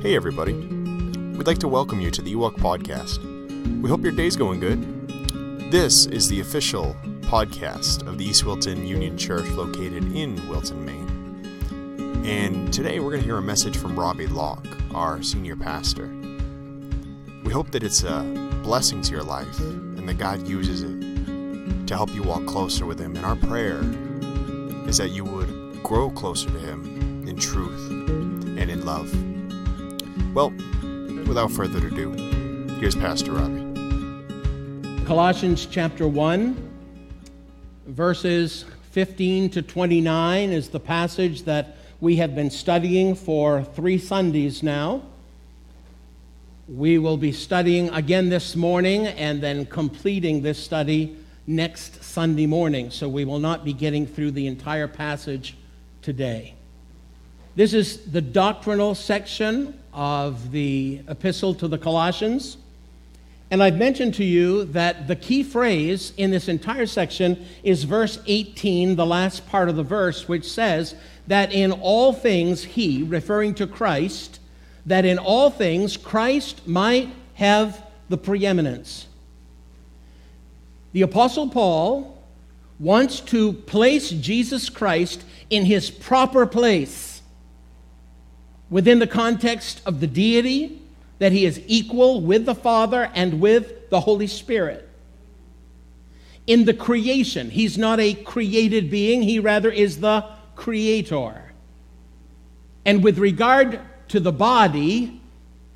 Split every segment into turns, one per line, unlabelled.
Hey, everybody. We'd like to welcome you to the Ewok Podcast. We hope your day's going good. This is the official podcast of the East Wilton Union Church located in Wilton, Maine. And today we're going to hear a message from Robbie Locke, our senior pastor. We hope that it's a blessing to your life and that God uses it to help you walk closer with Him. And our prayer is that you would grow closer to Him in truth and in love. Well, without further ado, here's Pastor Robbie.
Colossians chapter 1, verses 15 to 29 is the passage that we have been studying for three Sundays now. We will be studying again this morning and then completing this study next Sunday morning. So we will not be getting through the entire passage today. This is the doctrinal section of the epistle to the Colossians. And I've mentioned to you that the key phrase in this entire section is verse 18, the last part of the verse, which says that in all things he, referring to Christ, that in all things Christ might have the preeminence. The Apostle Paul wants to place Jesus Christ in his proper place within the context of the deity, that he is equal with the Father and with the Holy Spirit. In the creation, he's not a created being, he rather is the creator. And with regard to the body,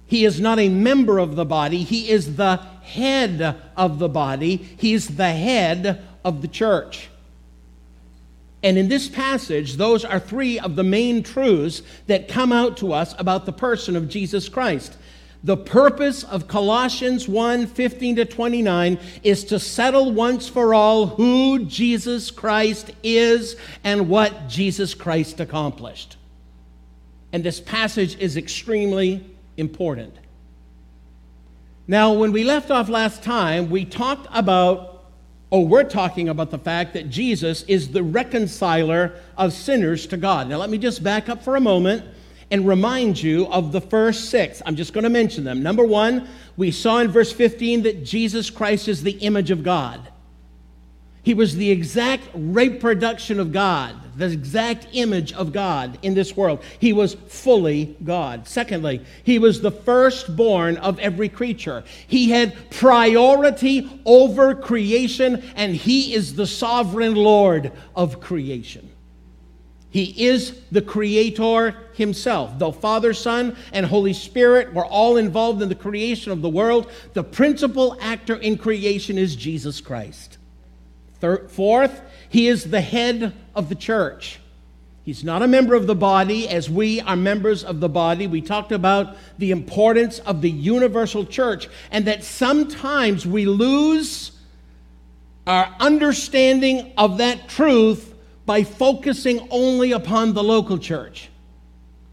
he is not a member of the body, he is the head of the body, he's the head of the church. And in this passage, those are three of the main truths that come out to us about the person of Jesus Christ. The purpose of Colossians 1 15 to 29 is to settle once for all who Jesus Christ is and what Jesus Christ accomplished. And this passage is extremely important. Now, when we left off last time, we talked about Oh, we're talking about the fact that Jesus is the reconciler of sinners to God. Now, let me just back up for a moment and remind you of the first six. I'm just going to mention them. Number one, we saw in verse 15 that Jesus Christ is the image of God. He was the exact reproduction of God, the exact image of God in this world. He was fully God. Secondly, he was the firstborn of every creature. He had priority over creation, and he is the sovereign Lord of creation. He is the creator himself. Though Father, Son, and Holy Spirit were all involved in the creation of the world, the principal actor in creation is Jesus Christ. Fourth, he is the head of the church. He's not a member of the body as we are members of the body. We talked about the importance of the universal church and that sometimes we lose our understanding of that truth by focusing only upon the local church.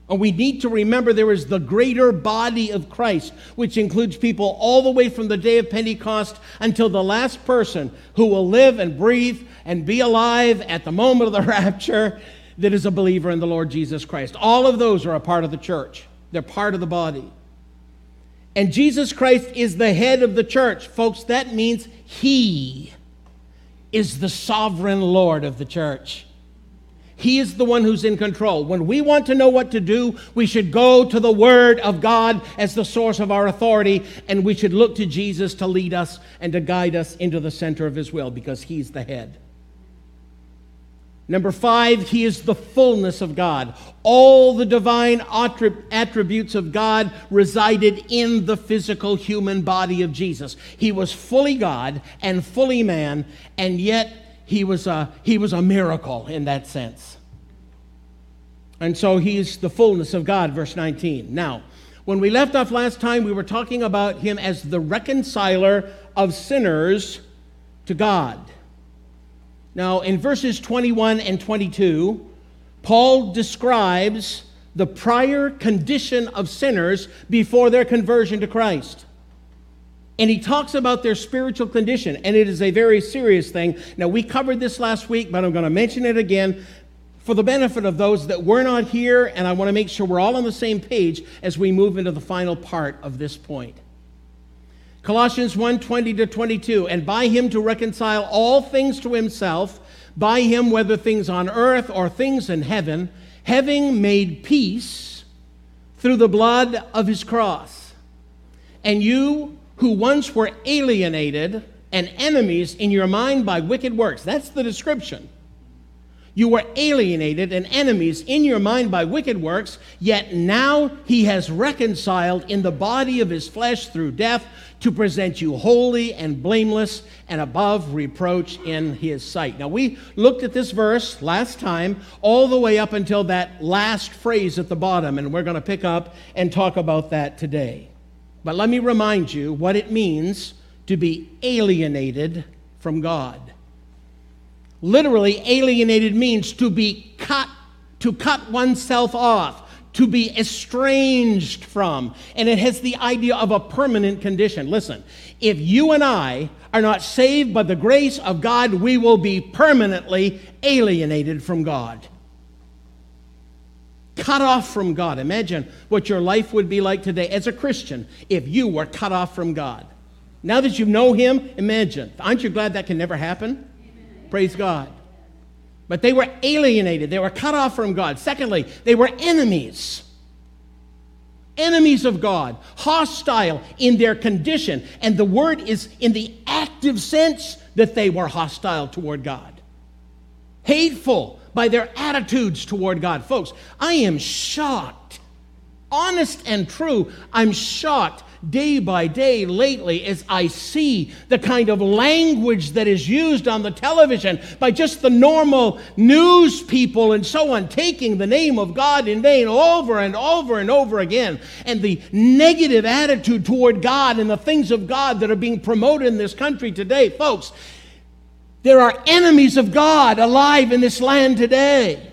And we need to remember there is the greater body of Christ, which includes people all the way from the day of Pentecost until the last person who will live and breathe and be alive at the moment of the rapture that is a believer in the Lord Jesus Christ. All of those are a part of the church, they're part of the body. And Jesus Christ is the head of the church. Folks, that means He is the sovereign Lord of the church. He is the one who's in control. When we want to know what to do, we should go to the Word of God as the source of our authority, and we should look to Jesus to lead us and to guide us into the center of His will because He's the head. Number five, He is the fullness of God. All the divine attributes of God resided in the physical human body of Jesus. He was fully God and fully man, and yet he was a, he was a miracle in that sense. And so he's the fullness of God, verse 19. Now, when we left off last time, we were talking about him as the reconciler of sinners to God. Now, in verses 21 and 22, Paul describes the prior condition of sinners before their conversion to Christ. And he talks about their spiritual condition, and it is a very serious thing. Now, we covered this last week, but I'm going to mention it again. for the benefit of those that were not here, and I want to make sure we're all on the same page as we move into the final part of this point. Colossians 1 20 to 22, and by him to reconcile all things to himself, by him, whether things on earth or things in heaven, having made peace through the blood of his cross. And you who once were alienated and enemies in your mind by wicked works, that's the description you were alienated and enemies in your mind by wicked works, yet now he has reconciled in the body of his flesh through death to present you holy and blameless and above reproach in his sight. Now, we looked at this verse last time all the way up until that last phrase at the bottom, and we're going to pick up and talk about that today. But let me remind you what it means to be alienated from God. Literally, alienated means to be cut, to cut oneself off, to be estranged from. And it has the idea of a permanent condition. Listen, if you and I are not saved by the grace of God, we will be permanently alienated from God. Cut off from God. Imagine what your life would be like today as a Christian if you were cut off from God. Now that you know Him, imagine. Aren't you glad that can never happen? Praise God. But they were alienated, they were cut off from God. Secondly, they were enemies. Enemies of God, hostile in their condition. And the word is in the active sense that they were hostile toward God. Hateful by their attitudes toward God. Folks, I am shocked, honest and true, I'm shocked day by day lately as I see the kind of language that is used on the television by just the normal news people and so on, taking the name of God in vain over and over and over again, and the negative attitude toward God and the things of God that are being promoted in this country today. Folks, there are enemies of God alive in this land today.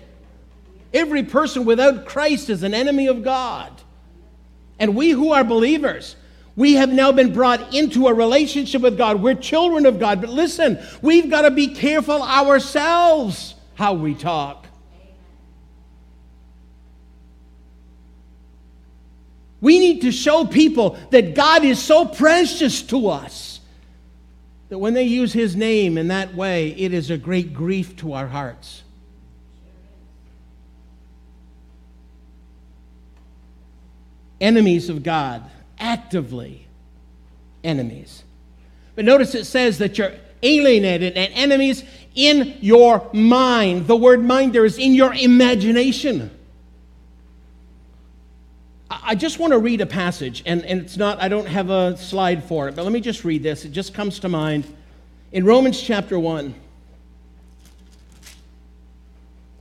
Every person without Christ is an enemy of God. And we who are believers, we have now been brought into a relationship with God. We're children of God. But listen, we've got to be careful ourselves how we talk. We need to show people that God is so precious to us that when they use His name in that way, it is a great grief to our hearts. enemies of God, actively enemies. But notice it says that you're alienated and enemies in your mind. The word mind there is in your imagination. I just want to read a passage, and, and it's not, I don't have a slide for it, but let me just read this. It just comes to mind. In Romans chapter 1,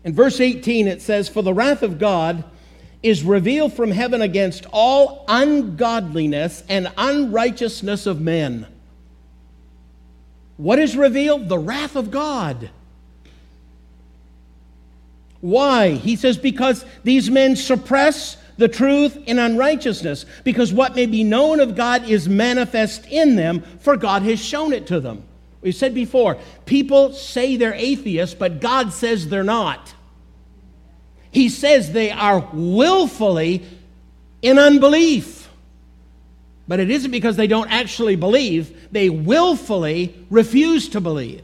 in verse 18, it says, For the wrath of God is revealed from heaven against all ungodliness and unrighteousness of men. What is revealed? The wrath of God. Why? He says, because these men suppress the truth in unrighteousness, because what may be known of God is manifest in them, for God has shown it to them. We said before, people say they're atheists, but God says they're not. He says they are willfully in unbelief. But it isn't because they don't actually believe, they willfully refuse to believe.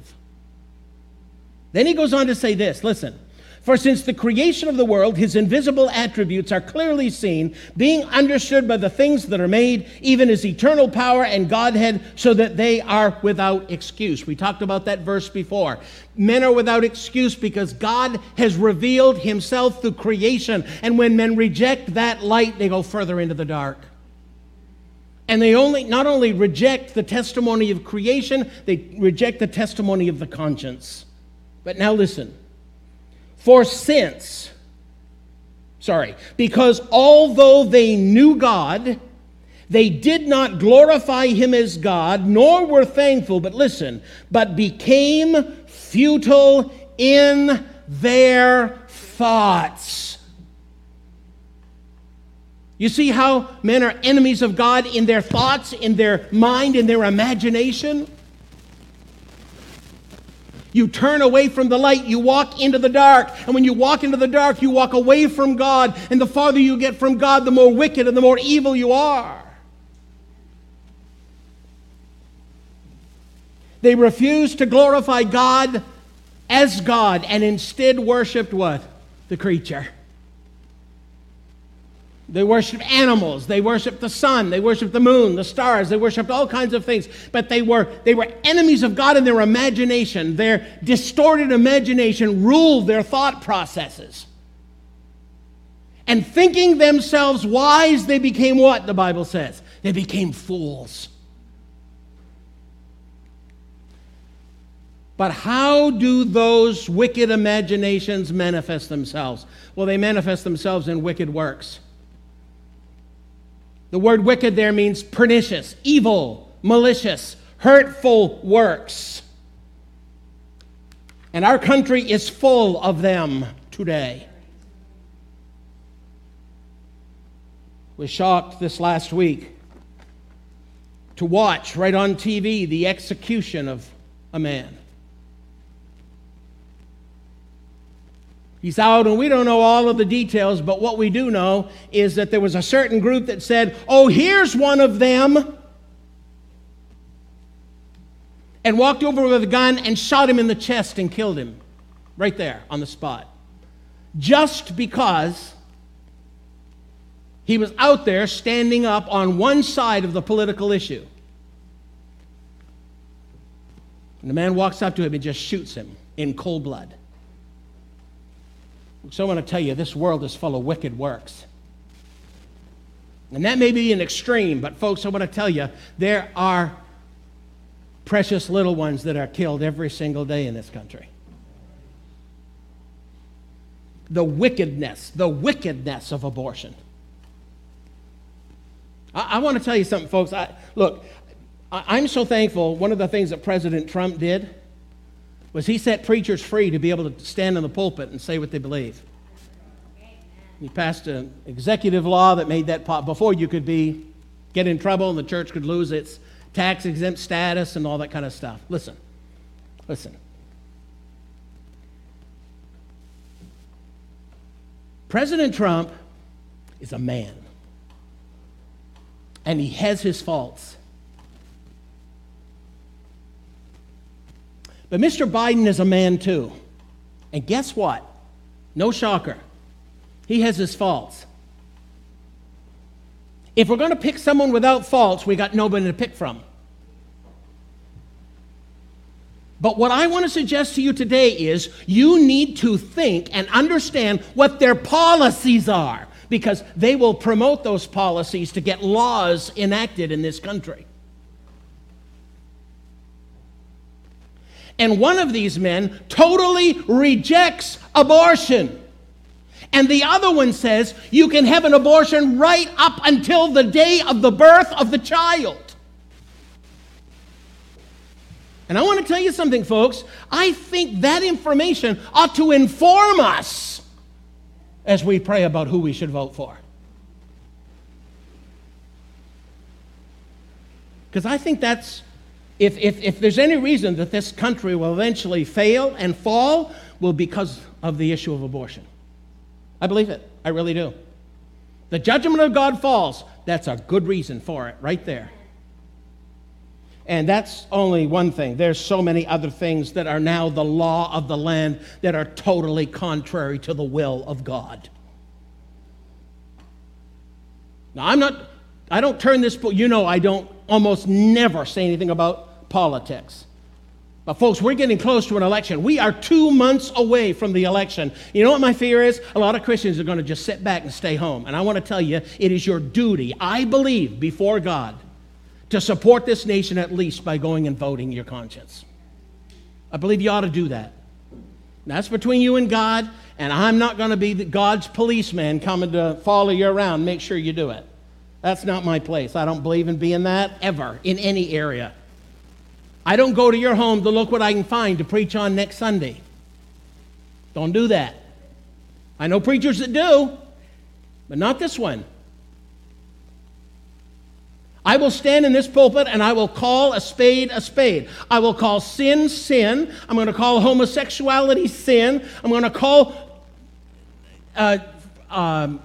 Then he goes on to say this listen, for since the creation of the world, his invisible attributes are clearly seen, being understood by the things that are made, even his eternal power and Godhead, so that they are without excuse. We talked about that verse before. Men are without excuse because God has revealed himself through creation. And when men reject that light, they go further into the dark. And they only not only reject the testimony of creation, they reject the testimony of the conscience. But now listen. For since, sorry, because although they knew God, they did not glorify him as God, nor were thankful, but listen, but became futile in their thoughts. You see how men are enemies of God in their thoughts, in their mind, in their imagination? You turn away from the light, you walk into the dark. And when you walk into the dark, you walk away from God. And the farther you get from God, the more wicked and the more evil you are. They refused to glorify God as God and instead worshiped what? The creature. They worshiped animals. They worshiped the sun. They worshiped the moon, the stars. They worshiped all kinds of things. But they were, they were enemies of God in their imagination. Their distorted imagination ruled their thought processes. And thinking themselves wise, they became what, the Bible says? They became fools. But how do those wicked imaginations manifest themselves? Well, they manifest themselves in wicked works. The word wicked there means pernicious, evil, malicious, hurtful works. And our country is full of them today. Was shocked this last week to watch right on TV the execution of a man. He's out, and we don't know all of the details, but what we do know is that there was a certain group that said, Oh, here's one of them. And walked over with a gun and shot him in the chest and killed him right there on the spot. Just because he was out there standing up on one side of the political issue. And the man walks up to him and just shoots him in cold blood. So I want to tell you, this world is full of wicked works. And that may be an extreme, but folks, I want to tell you, there are precious little ones that are killed every single day in this country. The wickedness, the wickedness of abortion. I, I want to tell you something, folks. I, look, I, I'm so thankful. One of the things that President Trump did was he set preachers free to be able to stand in the pulpit and say what they believe. He passed an executive law that made that pop before you could be get in trouble and the church could lose its tax exempt status and all that kind of stuff. Listen. Listen. President Trump is a man. And he has his faults. But Mr. Biden is a man too. And guess what? No shocker. He has his faults. If we're going to pick someone without faults, we got nobody to pick from. But what I want to suggest to you today is you need to think and understand what their policies are because they will promote those policies to get laws enacted in this country. And one of these men totally rejects abortion. And the other one says you can have an abortion right up until the day of the birth of the child. And I want to tell you something, folks. I think that information ought to inform us as we pray about who we should vote for. Because I think that's if, if, if there's any reason that this country will eventually fail and fall, will because of the issue of abortion. I believe it. I really do. The judgment of God falls. That's a good reason for it, right there. And that's only one thing. There's so many other things that are now the law of the land that are totally contrary to the will of God. Now, I'm not, I don't turn this you know, I don't almost never say anything about politics. But, folks, we're getting close to an election. We are two months away from the election. You know what my fear is? A lot of Christians are going to just sit back and stay home. And I want to tell you, it is your duty, I believe, before God, to support this nation at least by going and voting your conscience. I believe you ought to do that. That's between you and God, and I'm not going to be God's policeman coming to follow you around. Make sure you do it. That's not my place. I don't believe in being that ever in any area. I don't go to your home to look what I can find to preach on next Sunday. Don't do that. I know preachers that do, but not this one. I will stand in this pulpit and I will call a spade a spade. I will call sin sin. I'm going to call homosexuality sin. I'm going to call uh, um,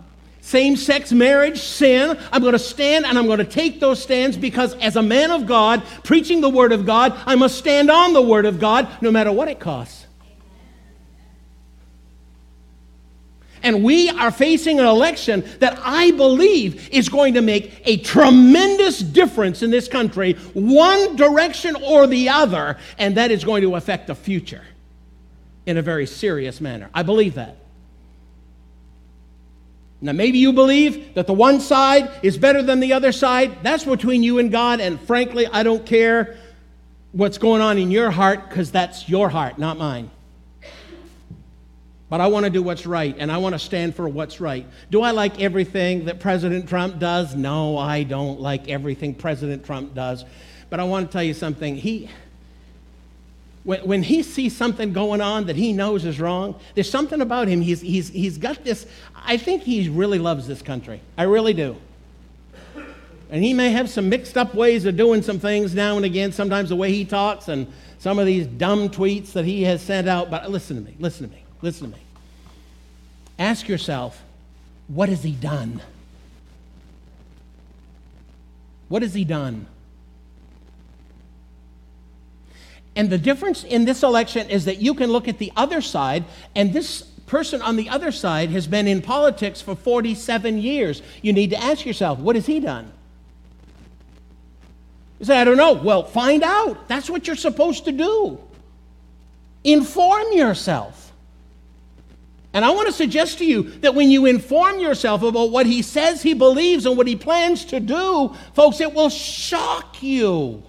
same sex marriage sin. I'm going to stand and I'm going to take those stands because, as a man of God, preaching the Word of God, I must stand on the Word of God no matter what it costs. And we are facing an election that I believe is going to make a tremendous difference in this country, one direction or the other, and that is going to affect the future in a very serious manner. I believe that. Now, maybe you believe that the one side is better than the other side. That's between you and God, and frankly, I don't care what's going on in your heart because that's your heart, not mine. But I want to do what's right, and I want to stand for what's right. Do I like everything that President Trump does? No, I don't like everything President Trump does. But I want to tell you something. He, when, when he sees something going on that he knows is wrong, there's something about him. He's, he's, he's got this, I think he really loves this country. I really do. And he may have some mixed up ways of doing some things now and again, sometimes the way he talks and some of these dumb tweets that he has sent out. But listen to me, listen to me. Listen to me. Ask yourself, what has he done? What has he done? And the difference in this election is that you can look at the other side, and this person on the other side has been in politics for 47 years. You need to ask yourself, what has he done? You say, I don't know. Well, find out. That's what you're supposed to do. Inform yourself. And I want to suggest to you that when you inform yourself about what he says he believes and what he plans to do, folks, it will shock you.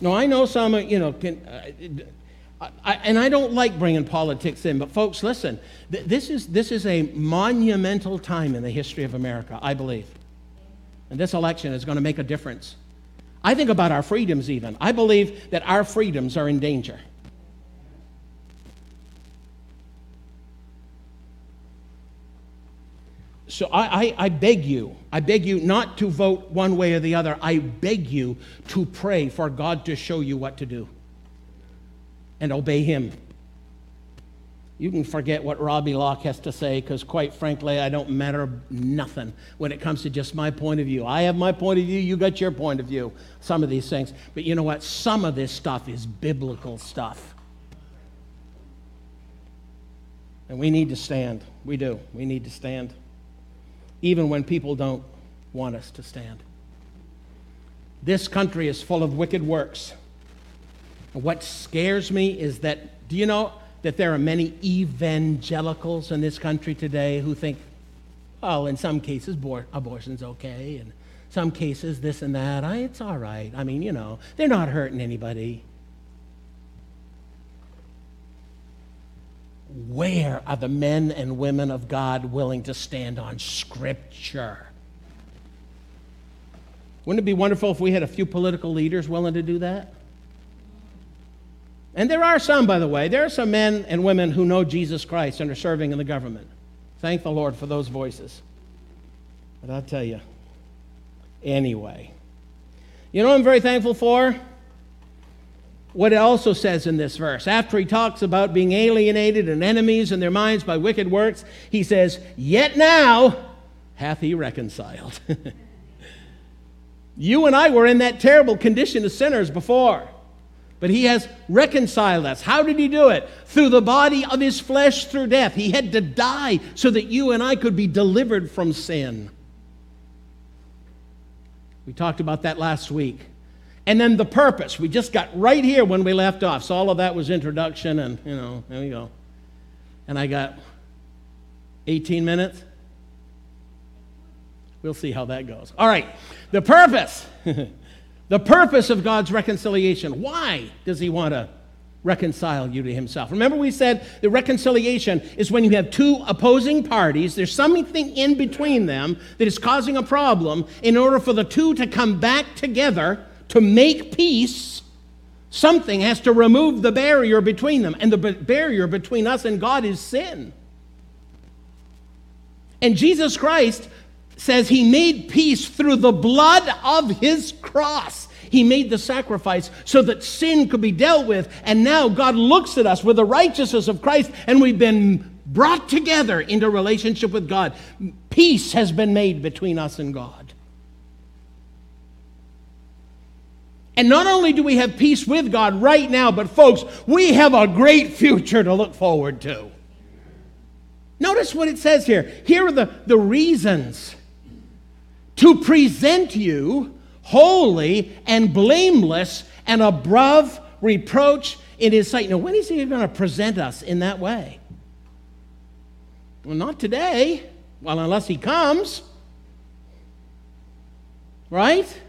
No, I know some, you know, can, uh, I, and I don't like bringing politics in, but folks, listen, th- this, is, this is a monumental time in the history of America, I believe. And this election is going to make a difference. I think about our freedoms, even. I believe that our freedoms are in danger. So I, I, I, beg you, I beg you not to vote one way or the other. I beg you to pray for God to show you what to do and obey Him. You can forget what Robbie Locke has to say because, quite frankly, I don't matter nothing when it comes to just my point of view. I have my point of view, you got your point of view, some of these things. But you know what? Some of this stuff is biblical stuff. And we need to stand. We do. We need to stand. Even when people don't want us to stand. This country is full of wicked works. And what scares me is that, do you know? that there are many evangelicals in this country today who think, well, in some cases, abortion's okay, and some cases, this and that. I, it's all right. I mean, you know, they're not hurting anybody. Where are the men and women of God willing to stand on Scripture? Wouldn't it be wonderful if we had a few political leaders willing to do that? And there are some, by the way, there are some men and women who know Jesus Christ and are serving in the government. Thank the Lord for those voices. But I'll tell you, anyway. You know I'm very thankful for? What it also says in this verse. After he talks about being alienated and enemies in their minds by wicked works, he says, Yet now hath he reconciled. you and I were in that terrible condition of sinners before. But he has reconciled us. How did he do it? Through the body of his flesh through death. He had to die so that you and I could be delivered from sin. We talked about that last week. And then the purpose. We just got right here when we left off. So all of that was introduction, and, you know, there we go. And I got 18 minutes. We'll see how that goes. All right, the purpose. The purpose of God's reconciliation. Why does He want to reconcile you to Himself? Remember, we said the reconciliation is when you have two opposing parties, there's something in between them that is causing a problem. In order for the two to come back together to make peace, something has to remove the barrier between them. And the barrier between us and God is sin. And Jesus Christ says he made peace through the blood of his cross. He made the sacrifice so that sin could be dealt with. And now God looks at us with the righteousness of Christ, and we've been brought together into relationship with God. Peace has been made between us and God. And not only do we have peace with God right now, but folks, we have a great future to look forward to. Notice what it says here. Here are the, the reasons to present you holy and blameless and above reproach in his sight. Now, when is he going to present us in that way? Well, not today. Well, unless he comes. Right?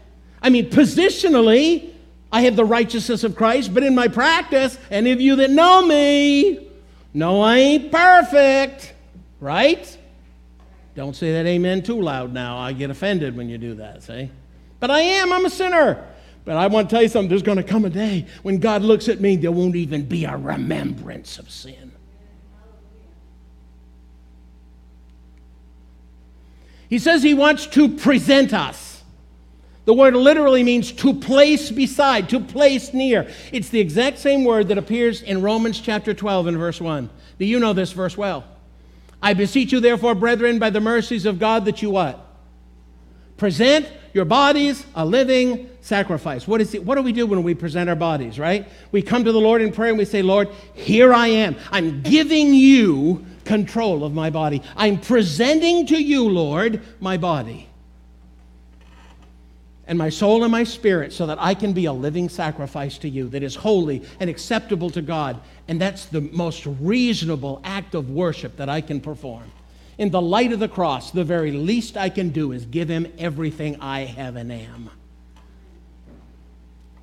I mean, positionally, I have the righteousness of Christ, but in my practice, any of you that know me know I ain't perfect, right? Don't say that amen too loud now. I get offended when you do that, see? But I am, I'm a sinner. But I want to tell you something there's going to come a day when God looks at me, there won't even be a remembrance of sin. He says he wants to present us. The word literally means to place beside, to place near. It's the exact same word that appears in Romans chapter 12 and verse 1. Do you know this verse well? I beseech you, therefore, brethren, by the mercies of God, that you what? Present your bodies a living sacrifice. What, is it, what do we do when we present our bodies, right? We come to the Lord in prayer and we say, Lord, here I am. I'm giving you control of my body. I'm presenting to you, Lord, my body and my soul and my spirit so that I can be a living sacrifice to you that is holy and acceptable to God. And that's the most reasonable act of worship that I can perform. In the light of the cross, the very least I can do is give him everything I have and am.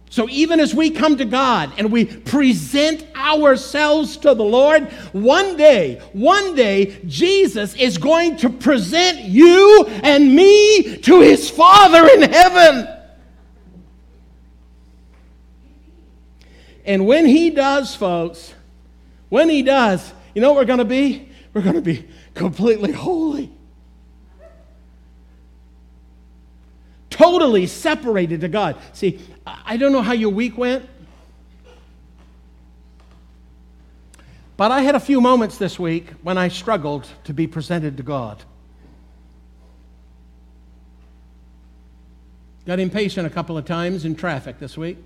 So even as we come to God and we present ourselves to the Lord, one day, one day, Jesus is going to present you and me to his Father in heaven. And when he does, folks, when he does, you know what we're going to be? We're going to be completely holy. Totally separated to God. See, I don't know how your week went, but I had a few moments this week when I struggled to be presented to God. Got impatient a couple of times in traffic this week.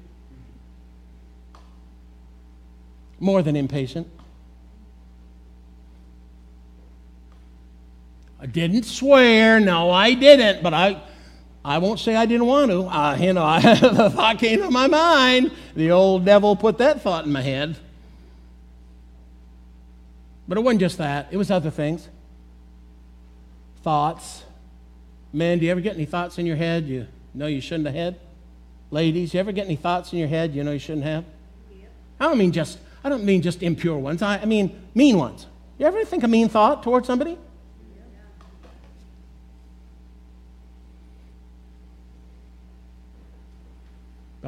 More than impatient. I didn't swear. No, I didn't. But I, I won't say I didn't want to. Uh, you know, I, the thought came to my mind. The old devil put that thought in my head. But it wasn't just that, it was other things. Thoughts. Men, do you ever get any thoughts in your head you know you shouldn't have had? Ladies, you ever get any thoughts in your head you know you shouldn't have? I don't mean just I don't mean just impure ones. I, I mean mean ones. You ever think a mean thought towards somebody?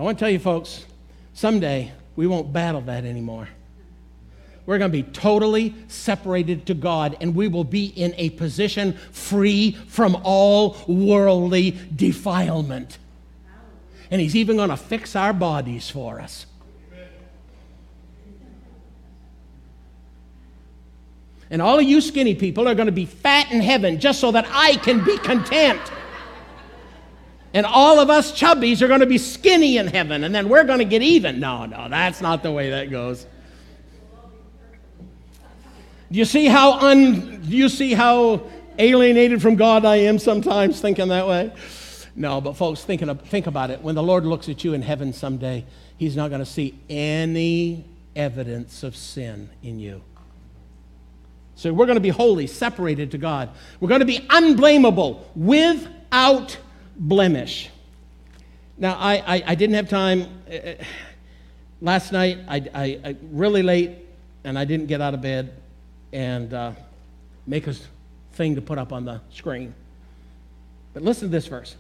Want to tell you, folks, someday we won't battle that anymore. We're going to be totally separated to God, and we will be in a position free from all worldly defilement. And He's even going to fix our bodies for us. And all of you skinny people are going to be fat in heaven just so that I can be content and all of us chubbies are going to be skinny in heaven, and then we're going to get even. No, no, that's not the way that goes. Do you see how un, do you see how alienated from God I am sometimes thinking that way? No, but folks, thinking of, think about it. When the Lord looks at you in heaven someday, He's not going to see any evidence of sin in you. So we're going to be holy, separated to God. We're going to be unblameable, without blemish. Now, I, I, I didn't have time. Uh, last night, I, I, I, really late, and I didn't get out of bed and uh, make a thing to put up on the screen. But listen to this verse.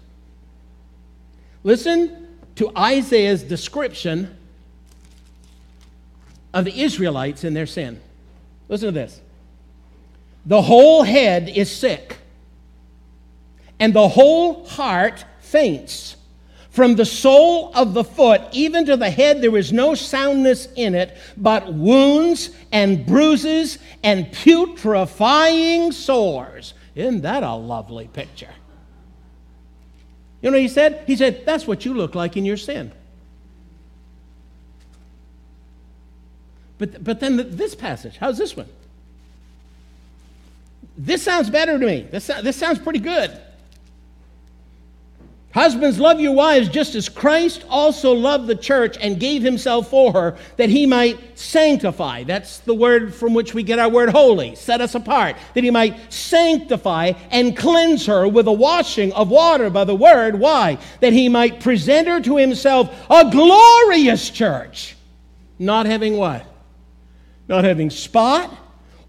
Listen to Isaiah's description of the Israelites in their sin. Listen to this. The whole head is sick and the whole heart faints. From the sole of the foot even to the head, there is no soundness in it, but wounds and bruises and putrefying sores. Isn't that a lovely picture? You know he said? He said, That's what you look like in your sin. But, but then this passage, how's this one? This sounds better to me. This, this sounds pretty good. Husbands, love your wives just as Christ also loved the church and gave himself for her that he might sanctify. That's the word from which we get our word holy, set us apart. That he might sanctify and cleanse her with a washing of water by the word. Why? That he might present her to himself a glorious church. Not having what? Not having spot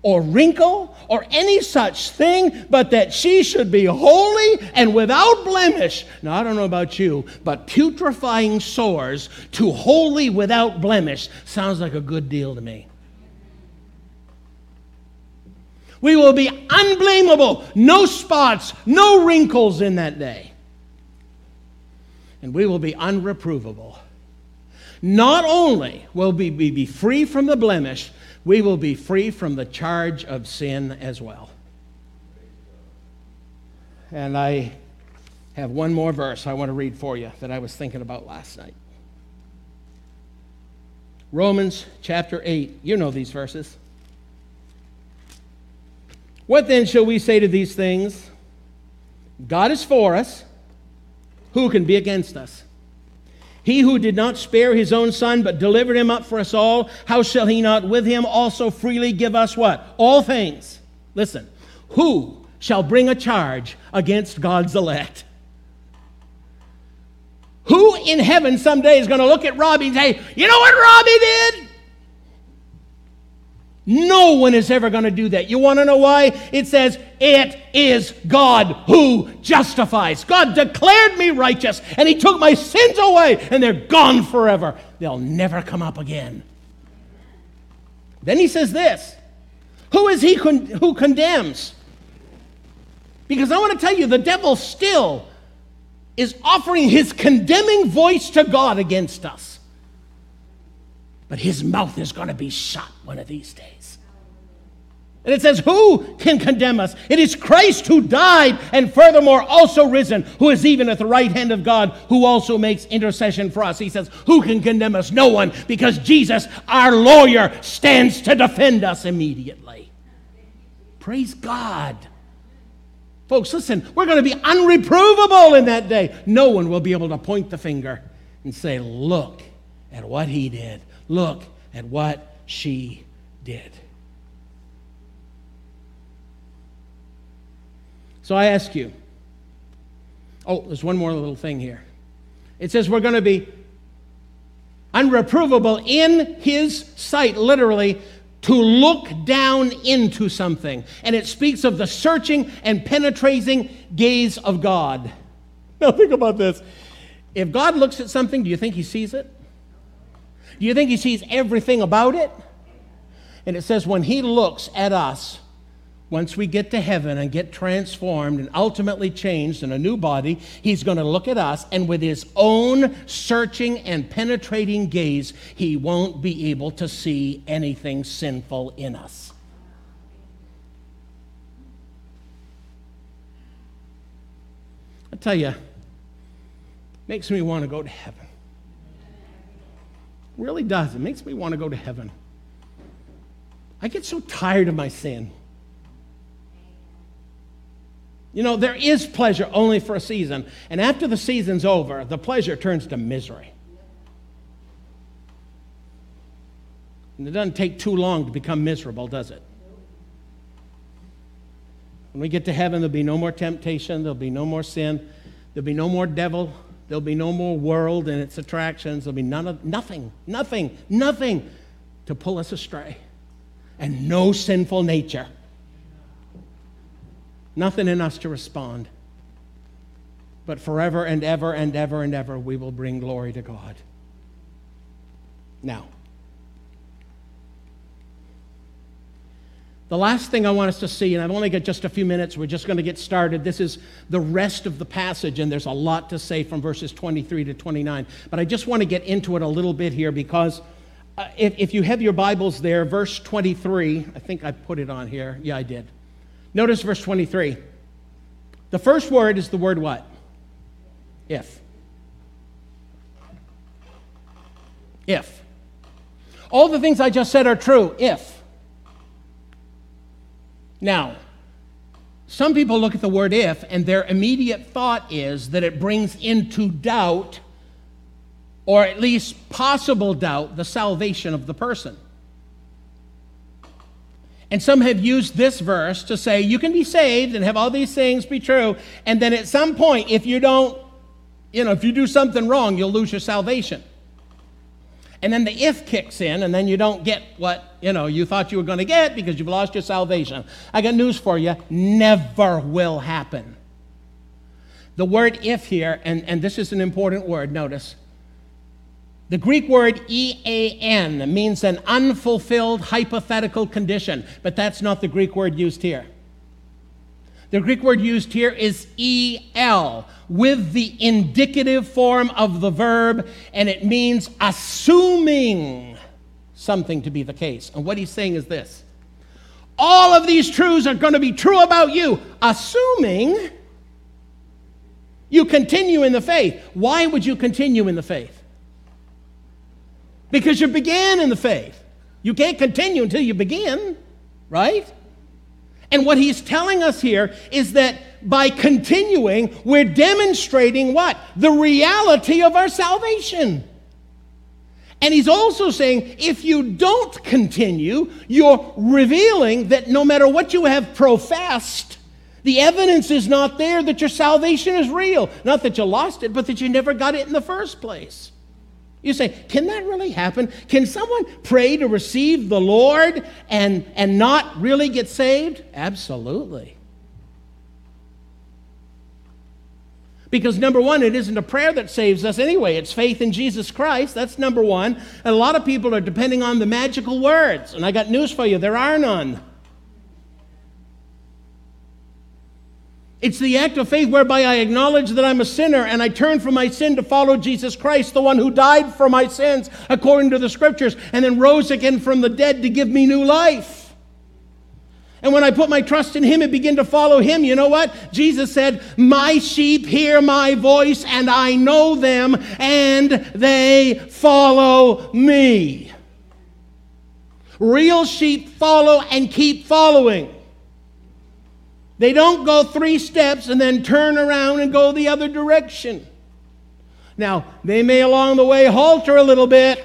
or wrinkle or any such thing, but that she should be holy and without blemish. Now, I don't know about you, but putrefying sores to holy without blemish sounds like a good deal to me. We will be unblameable, no spots, no wrinkles in that day. And we will be unreprovable. Not only will we be free from the blemish, we will be free from the charge of sin as well. And I have one more verse I want to read for you that I was thinking about last night. Romans chapter 8. You know these verses. What then shall we say to these things? God is for us. Who can be against us? He who did not spare his own son, but delivered him up for us all, how shall he not with him also freely give us what? All things. Listen, who shall bring a charge against God's elect? Who in heaven someday is going to look at Robbie and say, You know what Robbie did? No one is ever going to do that. You want to know why? It says, It is God who justifies. God declared me righteous, and He took my sins away, and they're gone forever. They'll never come up again. Then He says this Who is He con- who condemns? Because I want to tell you, the devil still is offering his condemning voice to God against us. But his mouth is going to be shut one of these days. And it says, Who can condemn us? It is Christ who died and furthermore also risen, who is even at the right hand of God, who also makes intercession for us. He says, Who can condemn us? No one, because Jesus, our lawyer, stands to defend us immediately. Praise God. Folks, listen, we're going to be unreprovable in that day. No one will be able to point the finger and say, Look at what he did. Look at what she did. So I ask you, oh, there's one more little thing here. It says we're going to be unreprovable in his sight, literally, to look down into something. And it speaks of the searching and penetrating gaze of God. Now, think about this. If God looks at something, do you think he sees it? Do you think he sees everything about it? And it says, when he looks at us, once we get to heaven and get transformed and ultimately changed in a new body, he's going to look at us and with his own searching and penetrating gaze, he won't be able to see anything sinful in us. I tell you, makes me want to go to heaven really does. It makes me want to go to heaven. I get so tired of my sin. You know, there is pleasure only for a season, and after the season's over, the pleasure turns to misery. And it doesn't take too long to become miserable, does it? When we get to heaven, there'll be no more temptation, there'll be no more sin, there'll be no more devil, There'll be no more world and its attractions. There'll be none of, nothing, nothing, nothing to pull us astray. And no sinful nature. Nothing in us to respond. But forever and ever and ever and ever, we will bring glory to God. Now, The last thing I want us to see, and I've only got just a few minutes, we're just going to get started. This is the rest of the passage, and there's a lot to say from verses 23 to 29. But I just want to get into it a little bit here because uh, if, if you have your Bibles there, verse 23, I think I put it on here. Yeah, I did. Notice verse 23. The first word is the word what? If. If. All the things I just said are true if. Now, some people look at the word if and their immediate thought is that it brings into doubt, or at least possible doubt, the salvation of the person. And some have used this verse to say you can be saved and have all these things be true, and then at some point, if you don't, you know, if you do something wrong, you'll lose your salvation and then the if kicks in, and then you don't get what you know you thought you were going to get because you've lost your salvation. I got news for you: never will happen. The word if here, and, and this is an important word, notice. The Greek word EAN means an unfulfilled hypothetical condition, but that's not the Greek word used here. The Greek word used here is el with the indicative form of the verb, and it means assuming something to be the case. And what he's saying is this all of these truths are going to be true about you, assuming you continue in the faith. Why would you continue in the faith? Because you began in the faith. You can't continue until you begin, right? And what he's telling us here is that by continuing, we're demonstrating what? The reality of our salvation. And he's also saying if you don't continue, you're revealing that no matter what you have professed, the evidence is not there that your salvation is real. Not that you lost it, but that you never got it in the first place. You say, can that really happen? Can someone pray to receive the Lord and, and not really get saved? Absolutely. Because number one, it isn't a prayer that saves us anyway. It's faith in Jesus Christ. That's number one. And a lot of people are depending on the magical words. And I got news for you there are none. It's the act of faith whereby I acknowledge that I'm a sinner and I turn from my sin to follow Jesus Christ, the one who died for my sins according to the scriptures and then rose again from the dead to give me new life. And when I put my trust in Him and begin to follow Him, you know what? Jesus said, My sheep hear my voice, and I know them, and they follow me. Real sheep follow and keep following. They don't go three steps and then turn around and go the other direction. Now, they may along the way halter a little bit.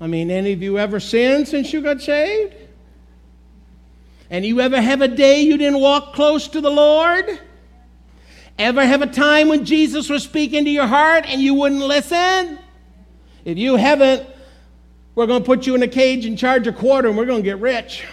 I mean, any of you ever sinned since you got saved? And you ever have a day you didn't walk close to the Lord? Ever have a time when Jesus was speaking to your heart and you wouldn't listen? If you haven't, we're going to put you in a cage and charge a quarter and we're going to get rich.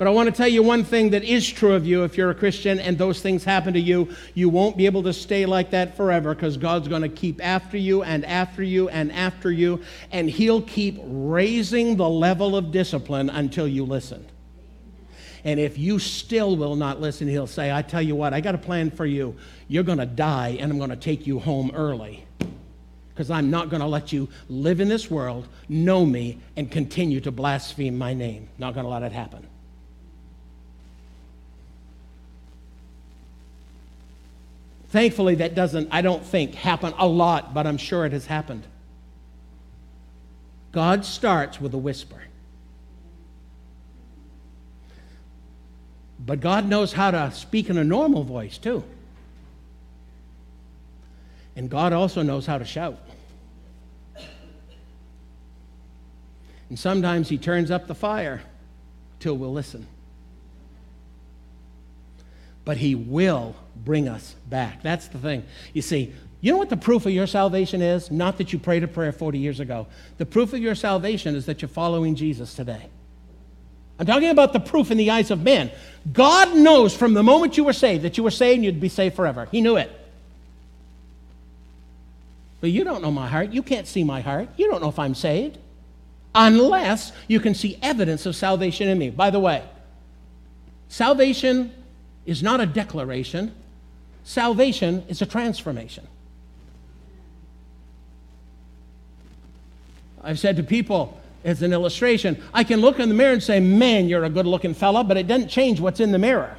But I want to tell you one thing that is true of you if you're a Christian and those things happen to you. You won't be able to stay like that forever because God's going to keep after you and after you and after you, and He'll keep raising the level of discipline until you listen. And if you still will not listen, He'll say, I tell you what, I got a plan for you. You're going to die, and I'm going to take you home early because I'm not going to let you live in this world, know me, and continue to blaspheme my name. Not going to let it happen. Thankfully, that doesn't, I don't think, happen a lot, but I'm sure it has happened. God starts with a whisper. But God knows how to speak in a normal voice, too. And God also knows how to shout. And sometimes He turns up the fire till we'll listen. But He will bring us back. That's the thing. You see, you know what the proof of your salvation is? Not that you prayed a prayer 40 years ago. The proof of your salvation is that you're following Jesus today. I'm talking about the proof in the eyes of men. God knows from the moment you were saved that you were saved and you'd be saved forever. He knew it. But you don't know my heart. You can't see my heart. You don't know if I'm saved unless you can see evidence of salvation in me. By the way, salvation is not a declaration, salvation is a transformation. I've said to people, as an illustration, I can look in the mirror and say, Man, you're a good looking fella, but it doesn't change what's in the mirror.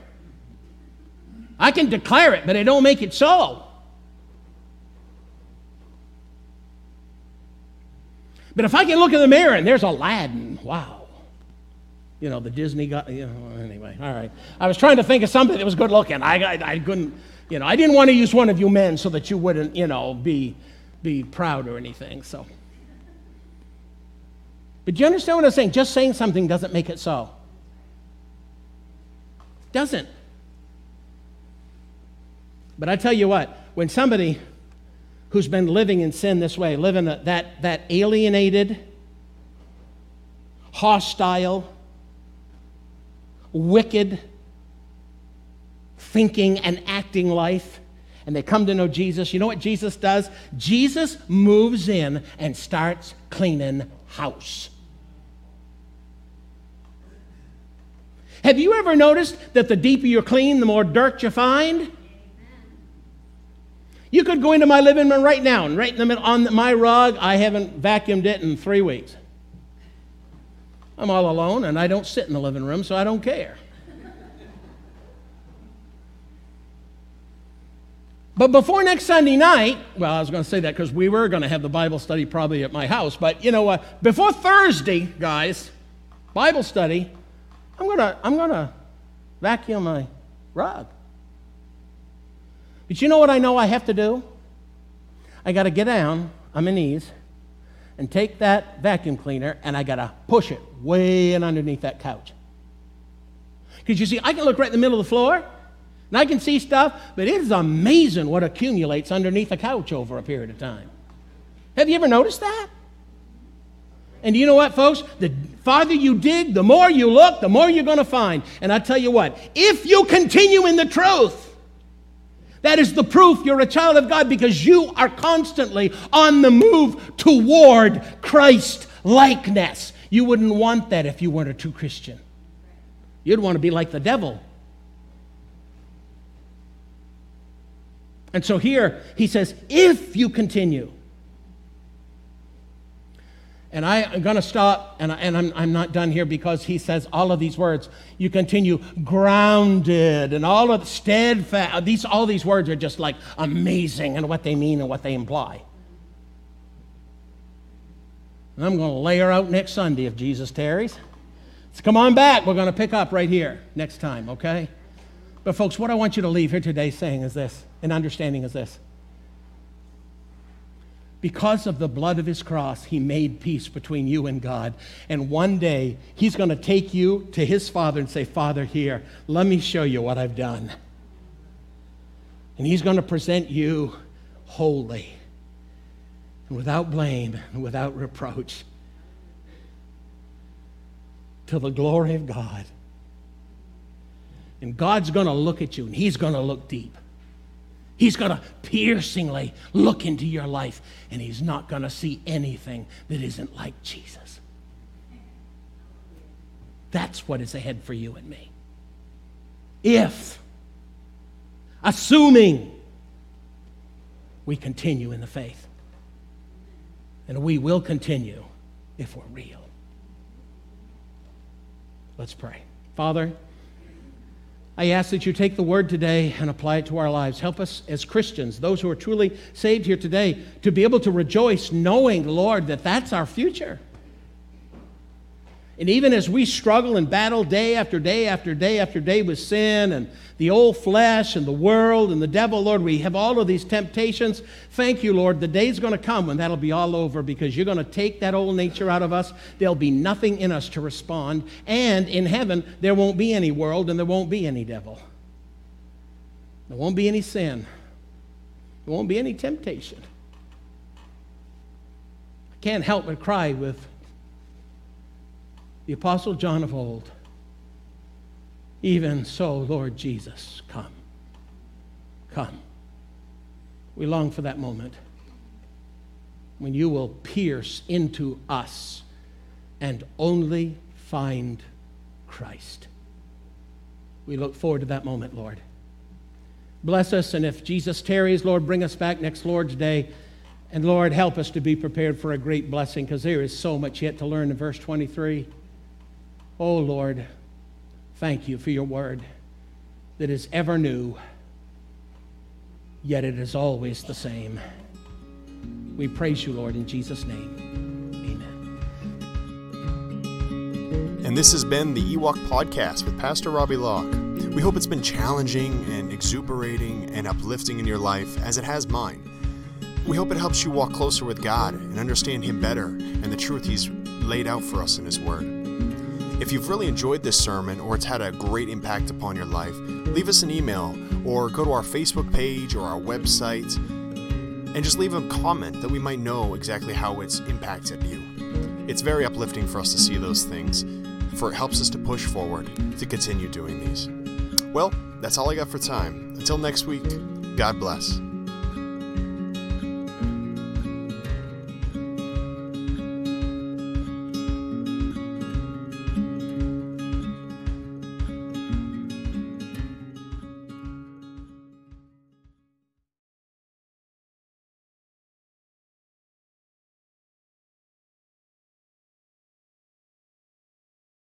I can declare it, but it don't make it so. But if I can look in the mirror and there's Aladdin, wow. You know, the Disney guy, you know, anyway, all right. I was trying to think of something that was good looking. I, I, I couldn't, you know, I didn't want to use one of you men so that you wouldn't, you know, be, be proud or anything, so. But do you understand what I'm saying? Just saying something doesn't make it so. Doesn't. But I tell you what, when somebody who's been living in sin this way, living that, that alienated, hostile, wicked thinking and acting life, and they come to know Jesus, you know what Jesus does? Jesus moves in and starts cleaning house. Have you ever noticed that the deeper you clean, the more dirt you find? You could go into my living room right now, and right in the middle, on my rug, I haven't vacuumed it in three weeks. I'm all alone, and I don't sit in the living room, so I don't care. But before next Sunday night, well, I was going to say that because we were going to have the Bible study probably at my house, but you know what? Before Thursday, guys, Bible study, I'm going to I'm going to vacuum my rug. But you know what I know I have to do? I got to get down on my knees and take that vacuum cleaner and I got to push it way in underneath that couch. Because you see, I can look right in the middle of the floor and I can see stuff, but it is amazing what accumulates underneath a couch over a period of time. Have you ever noticed that? And you know what, folks? The farther you dig, the more you look, the more you're going to find. And I tell you what, if you continue in the truth, that is the proof you're a child of God because you are constantly on the move toward Christ likeness. You wouldn't want that if you weren't a true Christian. You'd want to be like the devil. And so here he says, if you continue, and I, am going to stop, and, I, and I'm, I'm not done here because he says all of these words. You continue grounded and all of steadfast. These, all these words are just like amazing and what they mean and what they imply. And I'm going to lay her out next Sunday if Jesus tarries. So come on back. We're going to pick up right here next time, okay? But, folks, what I want you to leave here today saying is this, and understanding is this because of the blood of his cross, he made peace between you and God. And one day, he's going to take you to his father and say, Father, here, let me show you what I've done. And he's going to present you holy and without blame and without reproach to the glory of God. And God's going to look at you and he's going to look deep. He's going to piercingly look into your life, and he's not going to see anything that isn't like Jesus. That's what is ahead for you and me. If, assuming we continue in the faith, and we will continue if we're real. Let's pray. Father, I ask that you take the word today and apply it to our lives. Help us as Christians, those who are truly saved here today, to be able to rejoice knowing, Lord, that that's our future. And even as we struggle and battle day after day after day after day with sin and the old flesh and the world and the devil, Lord, we have all of these temptations. Thank you, Lord. The day's going to come when that'll be all over because you're going to take that old nature out of us. There'll be nothing in us to respond. And in heaven, there won't be any world and there won't be any devil. There won't be any sin. There won't be any temptation. I can't help but cry with the Apostle John of old. Even so, Lord Jesus, come. Come. We long for that moment. when you will pierce into us and only find Christ. We look forward to that moment, Lord. Bless us, and if Jesus tarries, Lord, bring us back next Lord's Day. And Lord, help us to be prepared for a great blessing because there is so much yet to learn in verse 23. Oh, Lord, thank you for your word that is ever new, yet it is always the same. We praise you, Lord, in Jesus' name. Amen.
And this has been the Ewok Podcast with Pastor Robbie Locke. We hope it's been challenging and exuberating and uplifting in your life as it has mine. We hope it helps you walk closer with God and understand Him better and the truth He's laid out for us in His Word. If you've really enjoyed this sermon or it's had a great impact upon your life, leave us an email or go to our Facebook page or our website and just leave a comment that we might know exactly how it's impacted you. It's very uplifting for us to see those things, for it helps us to push forward to continue doing these. Well, that's all I got for time. Until next week, God bless.